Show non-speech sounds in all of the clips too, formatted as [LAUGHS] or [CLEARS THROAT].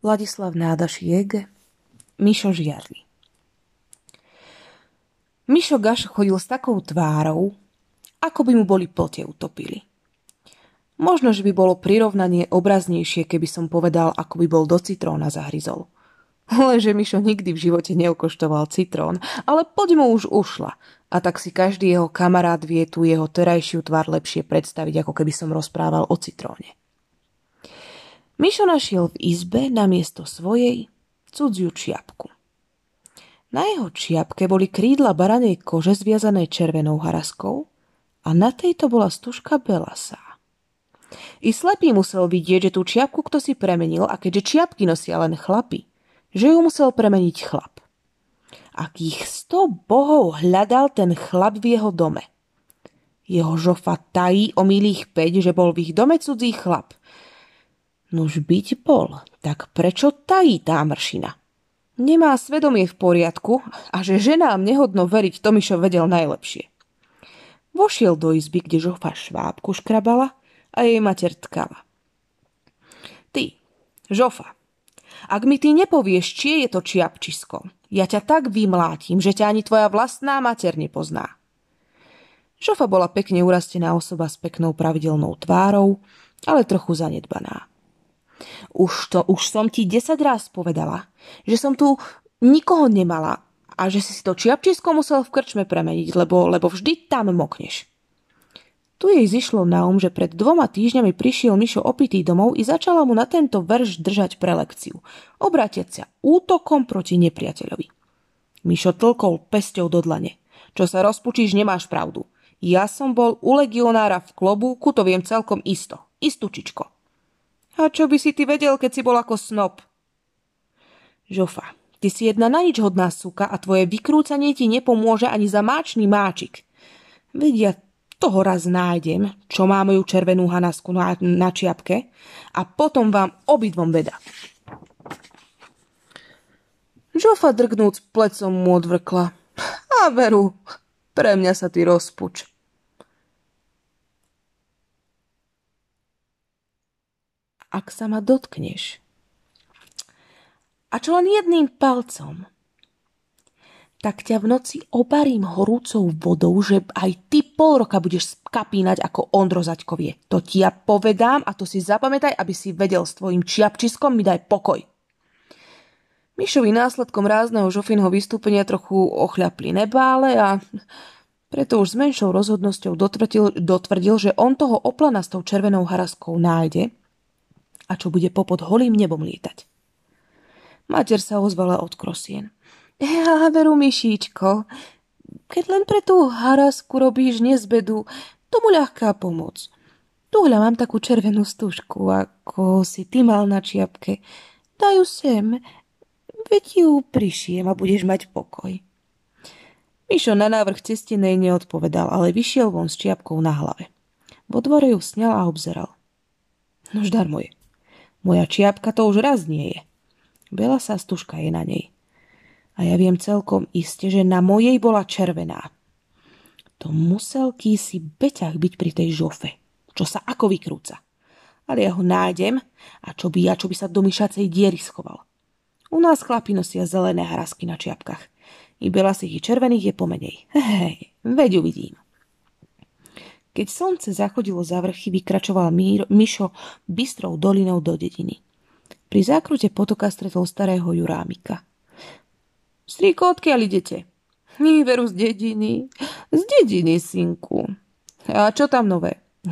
Ladislav Nádašiek, Mišo Žiarli. Mišo Gaš chodil s takou tvárou, ako by mu boli pote utopili. Možno, že by bolo prirovnanie obraznejšie, keby som povedal, ako by bol do citróna zahryzol. Lenže Mišo nikdy v živote neokoštoval citrón, ale poď mu už ušla. A tak si každý jeho kamarát vie tú jeho terajšiu tvár lepšie predstaviť, ako keby som rozprával o citróne. Mišo našiel v izbe na miesto svojej cudziu čiapku. Na jeho čiapke boli krídla baranej kože zviazané červenou haraskou a na tejto bola stužka belasá. I slepý musel vidieť, že tú čiapku kto si premenil a keďže čiapky nosia len chlapi, že ju musel premeniť chlap. Akých sto bohov hľadal ten chlap v jeho dome. Jeho žofa tají o milých päť, že bol v ich dome cudzí chlap – Nuž byť bol, tak prečo tají tá mršina? Nemá svedomie v poriadku a že ženám nehodno veriť, Tomišo vedel najlepšie. Vošiel do izby, kde žofa švábku škrabala a jej mater tkala. Ty, žofa, ak mi ty nepovieš, či je to čiapčisko, ja ťa tak vymlátim, že ťa ani tvoja vlastná mater nepozná. Žofa bola pekne urastená osoba s peknou pravidelnou tvárou, ale trochu zanedbaná. Už, to, už som ti 10 raz povedala, že som tu nikoho nemala a že si to čiapčisko musel v krčme premeniť, lebo, lebo vždy tam mokneš. Tu jej zišlo na um, že pred dvoma týždňami prišiel Mišo opitý domov i začala mu na tento verš držať prelekciu, obratiať sa útokom proti nepriateľovi. Mišo tlkol pesťou do dlane. Čo sa rozpučíš, nemáš pravdu. Ja som bol u legionára v klobúku, to viem celkom isto. Istučičko. A čo by si ty vedel, keď si bol ako snop? Žofa, ty si jedna na nič hodná suka a tvoje vykrúcanie ti nepomôže ani za máčný máčik. Vedia, toho raz nájdem, čo má moju červenú hanasku na, na čiapke a potom vám obidvom veda. Žofa drgnúc plecom mu odvrkla. [LAUGHS] A veru, pre mňa sa ty rozpuč. Ak sa ma dotkneš. A čo len jedným palcom, tak ťa v noci obarím horúcou vodou, že aj ty pol roka budeš skapínať ako Ondro Zaďkovie. To ti ja povedám a to si zapamätaj, aby si vedel s tvojim čiapčiskom mi daj pokoj. Mišovi následkom rázneho žofinho vystúpenia trochu ochľapli nebále a preto už s menšou rozhodnosťou dotvrdil, dotvrdil, že on toho oplana s tou červenou haraskou nájde a čo bude popod holým nebom lietať. Mater sa ozvala od krosien. Ja veru, myšíčko, keď len pre tú harasku robíš nezbedu, tomu ľahká pomoc. Tuhľa mám takú červenú stužku, ako si ty mal na čiapke. Daj ju sem, veď ju prišiem a budeš mať pokoj. Mišo na návrh cestinej neodpovedal, ale vyšiel von s čiapkou na hlave. Vo dvore ju sňal a obzeral. Nož dar moje. Moja čiapka to už raz nie je. Bela sa stužka je na nej. A ja viem celkom iste, že na mojej bola červená. To musel kýsi beťah byť pri tej žofe, čo sa ako vykrúca. Ale ja ho nájdem a čo by ja, čo by sa do myšacej diery schoval. U nás chlapi nosia zelené hrasky na čiapkach. I belasých i červených je pomenej. Hej, veď uvidím. Keď slnce zachodilo za vrchy, vykračoval Mišo bystrou dolinou do dediny. Pri zákrute potoka stretol starého Jurámika. Strýko, odkiaľ idete? My veru z dediny. Z dediny, synku. A čo tam nové? [LAUGHS]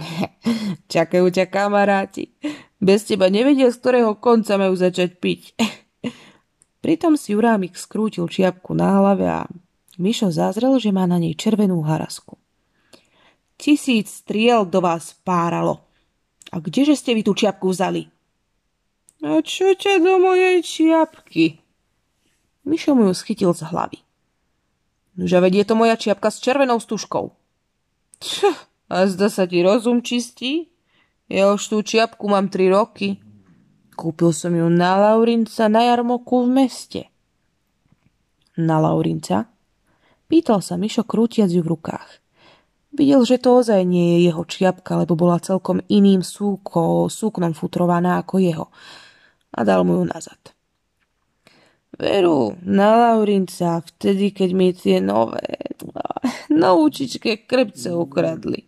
Čakajú ťa kamaráti. Bez teba nevedia, z ktorého konca majú začať piť. [LAUGHS] Pritom si Jurámik skrútil čiapku na hlave a Mišo zazrel, že má na nej červenú harasku. Tisíc striel do vás páralo. A kdeže ste vy tú čiapku vzali? A čo ťa do mojej čiapky? Mišo mu ju schytil z hlavy. Že vedie to moja čiapka s červenou stužkou. Čo, a zda sa ti rozum čistí? Ja už tú čiapku mám tri roky. Kúpil som ju na Laurinca na jarmoku v meste. Na Laurinca? Pýtal sa Mišo krútiac ju v rukách. Videl, že to ozaj nie je jeho čiapka, lebo bola celkom iným súko, súknom futrovaná ako jeho. a dal mu ju nazad. Veru, na Laurinca, vtedy, keď mi tie nové, novúčičké krpce ukradli.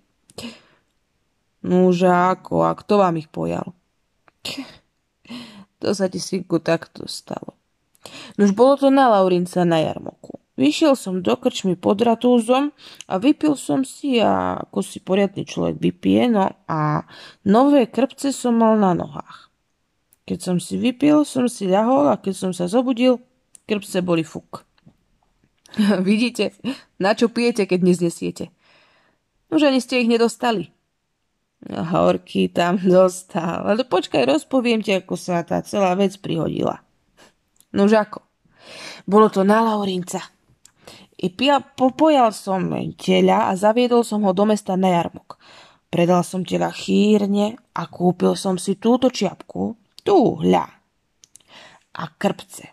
Nože ako, a kto vám ich pojal? To sa ti, synku, takto stalo. Nož bolo to na Laurinca na jarmoku. Vyšiel som do krčmy pod ratúzom a vypil som si, a ako si poriadny človek vypije, no a nové krpce som mal na nohách. Keď som si vypil, som si ľahol a keď som sa zobudil, krpce boli fuk. [LAUGHS] Vidíte, na čo pijete, keď neznesiete. Už ani ste ich nedostali. A horký tam [LAUGHS] dostal. Ale počkaj, rozpoviem ti, ako sa tá celá vec prihodila. Nož ako? Bolo to na Laurinca. I pia, popojal som teľa a zaviedol som ho do mesta na jarmok. Predal som teľa chýrne a kúpil som si túto čiapku, tu, hľa. A krpce.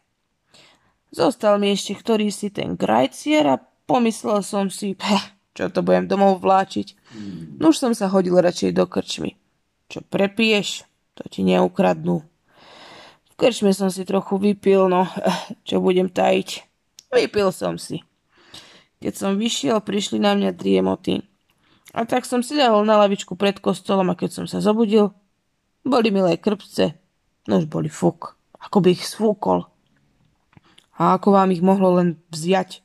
Zostal mi ešte ktorý si ten krajcier a pomyslel som si, peh, čo to budem domov vláčiť. No už som sa hodil radšej do krčmy. Čo prepiješ, to ti neukradnú. V krčme som si trochu vypil, no čo budem tajiť. Vypil som si. Keď som vyšiel, prišli na mňa driemoty. A tak som si dal na lavičku pred kostolom a keď som sa zobudil, boli milé krpce. No už boli fuk. Ako by ich sfúkol. A ako vám ich mohlo len vziať,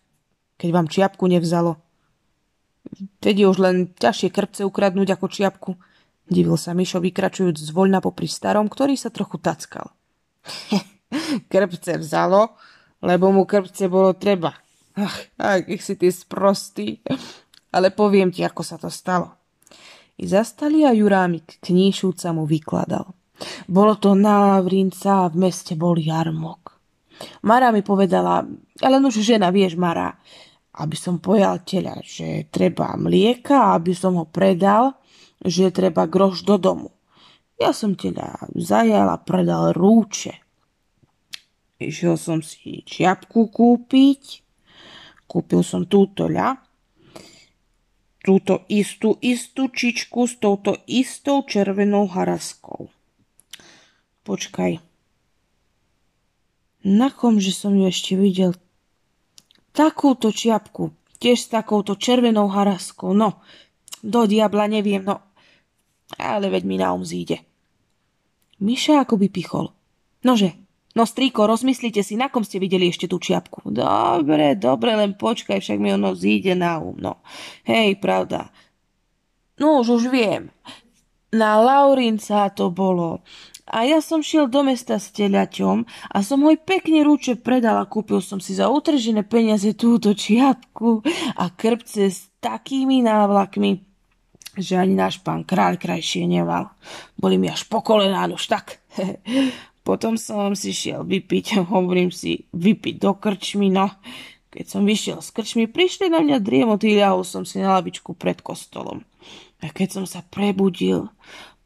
keď vám čiapku nevzalo? Teď je už len ťažšie krpce ukradnúť ako čiapku. Divil sa Mišo vykračujúc zvoľna popri starom, ktorý sa trochu tackal. [LAUGHS] krpce vzalo, lebo mu krpce bolo treba. Ach, aký si ty sprostý. Ale poviem ti, ako sa to stalo. I zastali a Jurámik kníšúca mu vykladal. Bolo to na Lavrinca a v meste bol jarmok. Mara mi povedala, ale už žena, vieš, Mara, aby som pojal teľa, že treba mlieka, aby som ho predal, že treba groš do domu. Ja som teda zajal a predal rúče. Išiel som si čiapku kúpiť, kúpil som túto ľa, túto istú istú čičku s touto istou červenou haraskou. Počkaj. Na kom, že som ju ešte videl Takúto čiapku, tiež s takouto červenou haraskou, no, do diabla neviem, no, ale veď mi na um zíde. Miša ako by pichol. Nože, no strýko, rozmyslite si, na kom ste videli ešte tú čiapku. Dobre, dobre, len počkaj, však mi ono zíde na um, no. Hej, pravda. No už, už viem. Na Laurinca to bolo. A ja som šiel do mesta s telaťom a som ho pekne rúče predal a kúpil som si za utržené peniaze túto čiapku a krpce s takými návlakmi, že ani náš pán kráľ krajšie neval. Boli mi až po kolená, už tak. [LAUGHS] Potom som si šiel vypiť, [LAUGHS] hovorím si, vypiť do krčmy, no. Keď som vyšiel z krčmy, prišli na mňa driemoty, ľahol som si na lavičku pred kostolom. A keď som sa prebudil,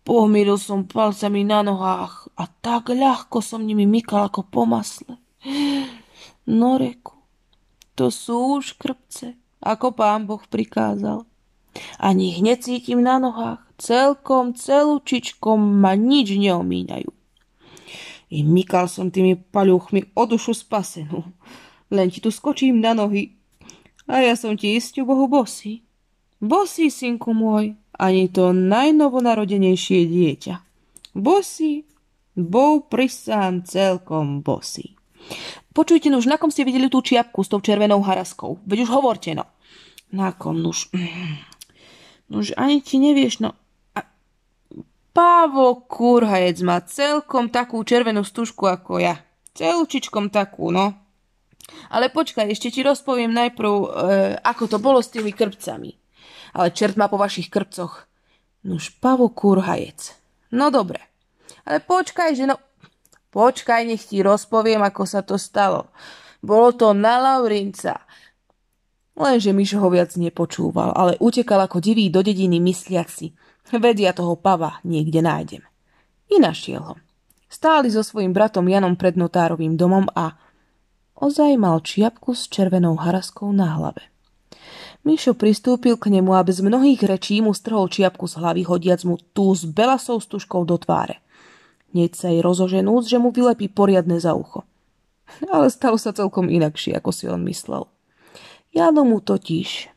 Pomýril som palcami na nohách a tak ľahko som nimi mykal ako po masle. [GASPS] No reku, to sú už krpce, ako pán Boh prikázal. Ani ich necítim na nohách, celkom celúčičkom ma nič neomíňajú. I mykal som tými paľuchmi o dušu spasenú. Len ti tu skočím na nohy. A ja som ti istiu Bohu bosý. Bosý, synku môj, ani to najnovonarodenejšie dieťa. Bosý, bol prisám celkom bosý. Počujte, už na kom ste videli tú čiapku s tou červenou haraskou? Veď už hovorte, no. Na kom, nuž... [CLEARS THROAT] Nuž ani ti nevieš, no... A... Pávo Kurhajec má celkom takú červenú stužku ako ja. Celčičkom takú, no. Ale počkaj, ešte ti rozpoviem najprv, e, ako to bolo s tými krpcami ale čert má po vašich krpcoch. Nuž Pavo Kurhajec. No dobre. Ale počkaj, že no... Počkaj, nech ti rozpoviem, ako sa to stalo. Bolo to na Laurinca. Lenže Mišo ho viac nepočúval, ale utekal ako divý do dediny mysliaci. Vedia toho pava niekde nájdem. I našiel ho. Stáli so svojím bratom Janom pred notárovým domom a ozaj mal čiapku s červenou haraskou na hlave. Mišo pristúpil k nemu a bez mnohých rečí mu strhol čiapku z hlavy, hodiac mu tú s belasou stužkou do tváre. Hneď sa jej rozoženúc, že mu vylepí poriadne za ucho. [LAUGHS] Ale stalo sa celkom inakšie, ako si on myslel. Jano mu totiž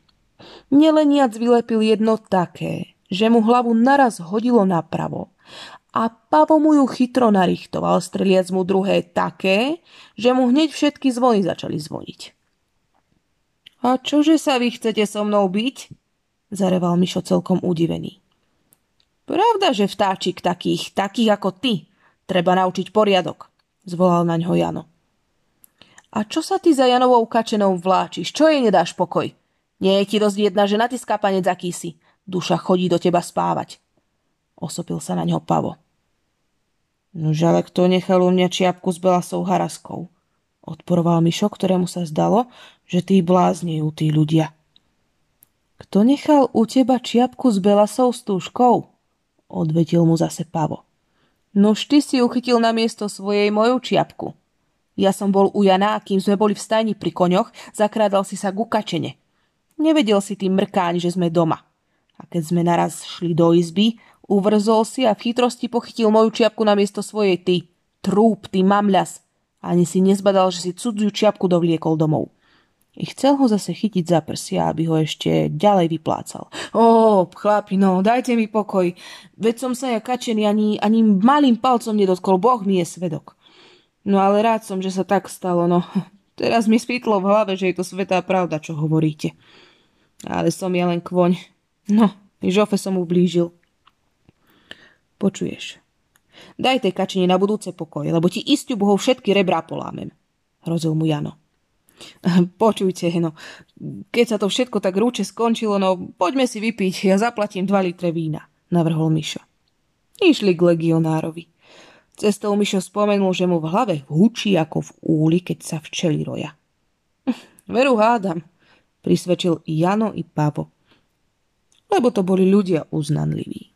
neleniac vylepil jedno také, že mu hlavu naraz hodilo napravo a Pavo mu ju chytro narichtoval, streliac mu druhé také, že mu hneď všetky zvony začali zvoniť. A čože sa vy chcete so mnou byť? zareval Mišo celkom udivený. Pravda, že vtáčik takých, takých ako ty, treba naučiť poriadok, zvolal na ňo Jano. A čo sa ty za Janovou kačenou vláčiš? Čo jej nedáš pokoj? Nie je ti dosť jedna žena, ty skápanec aký si. Duša chodí do teba spávať. Osopil sa na ňo Pavo. Nož ale kto nechal u mňa čiapku s belasou haraskou? Odporoval Mišo, ktorému sa zdalo, že tí bláznejú tí ľudia. Kto nechal u teba čiapku s belasou stúžkou? Odvetil mu zase Pavo. Nož ty si uchytil na miesto svojej moju čiapku. Ja som bol u Jana a kým sme boli v stajni pri koňoch, zakrádal si sa kačene. Nevedel si tým mrkáň, že sme doma. A keď sme naraz šli do izby, uvrzol si a v chytrosti pochytil moju čiapku na miesto svojej ty. Trúp, ty mamľas. Ani si nezbadal, že si cudziu čiapku dovliekol domov. I chcel ho zase chytiť za prsia, aby ho ešte ďalej vyplácal. Ó, chlapi, no, dajte mi pokoj. Veď som sa ja kačený ani, ani malým palcom nedotkol, Boh mi je svedok. No ale rád som, že sa tak stalo, no. [LAUGHS] Teraz mi spýtlo v hlave, že je to svetá pravda, čo hovoríte. Ale som ja len kvoň. No, žofe som ublížil. Počuješ. Daj tej kačine na budúce pokoj, lebo ti istiu bohov všetky rebrá polámem. Hrozil mu Jano. [LAUGHS] Počujte, no, keď sa to všetko tak rúče skončilo, no poďme si vypiť, ja zaplatím dva litre vína, navrhol Mišo. Išli k legionárovi. Cestou Mišo spomenul, že mu v hlave hučí ako v úli, keď sa včeli roja. [LAUGHS] Veru hádam, prisvedčil Jano i Pavo. Lebo to boli ľudia uznanliví.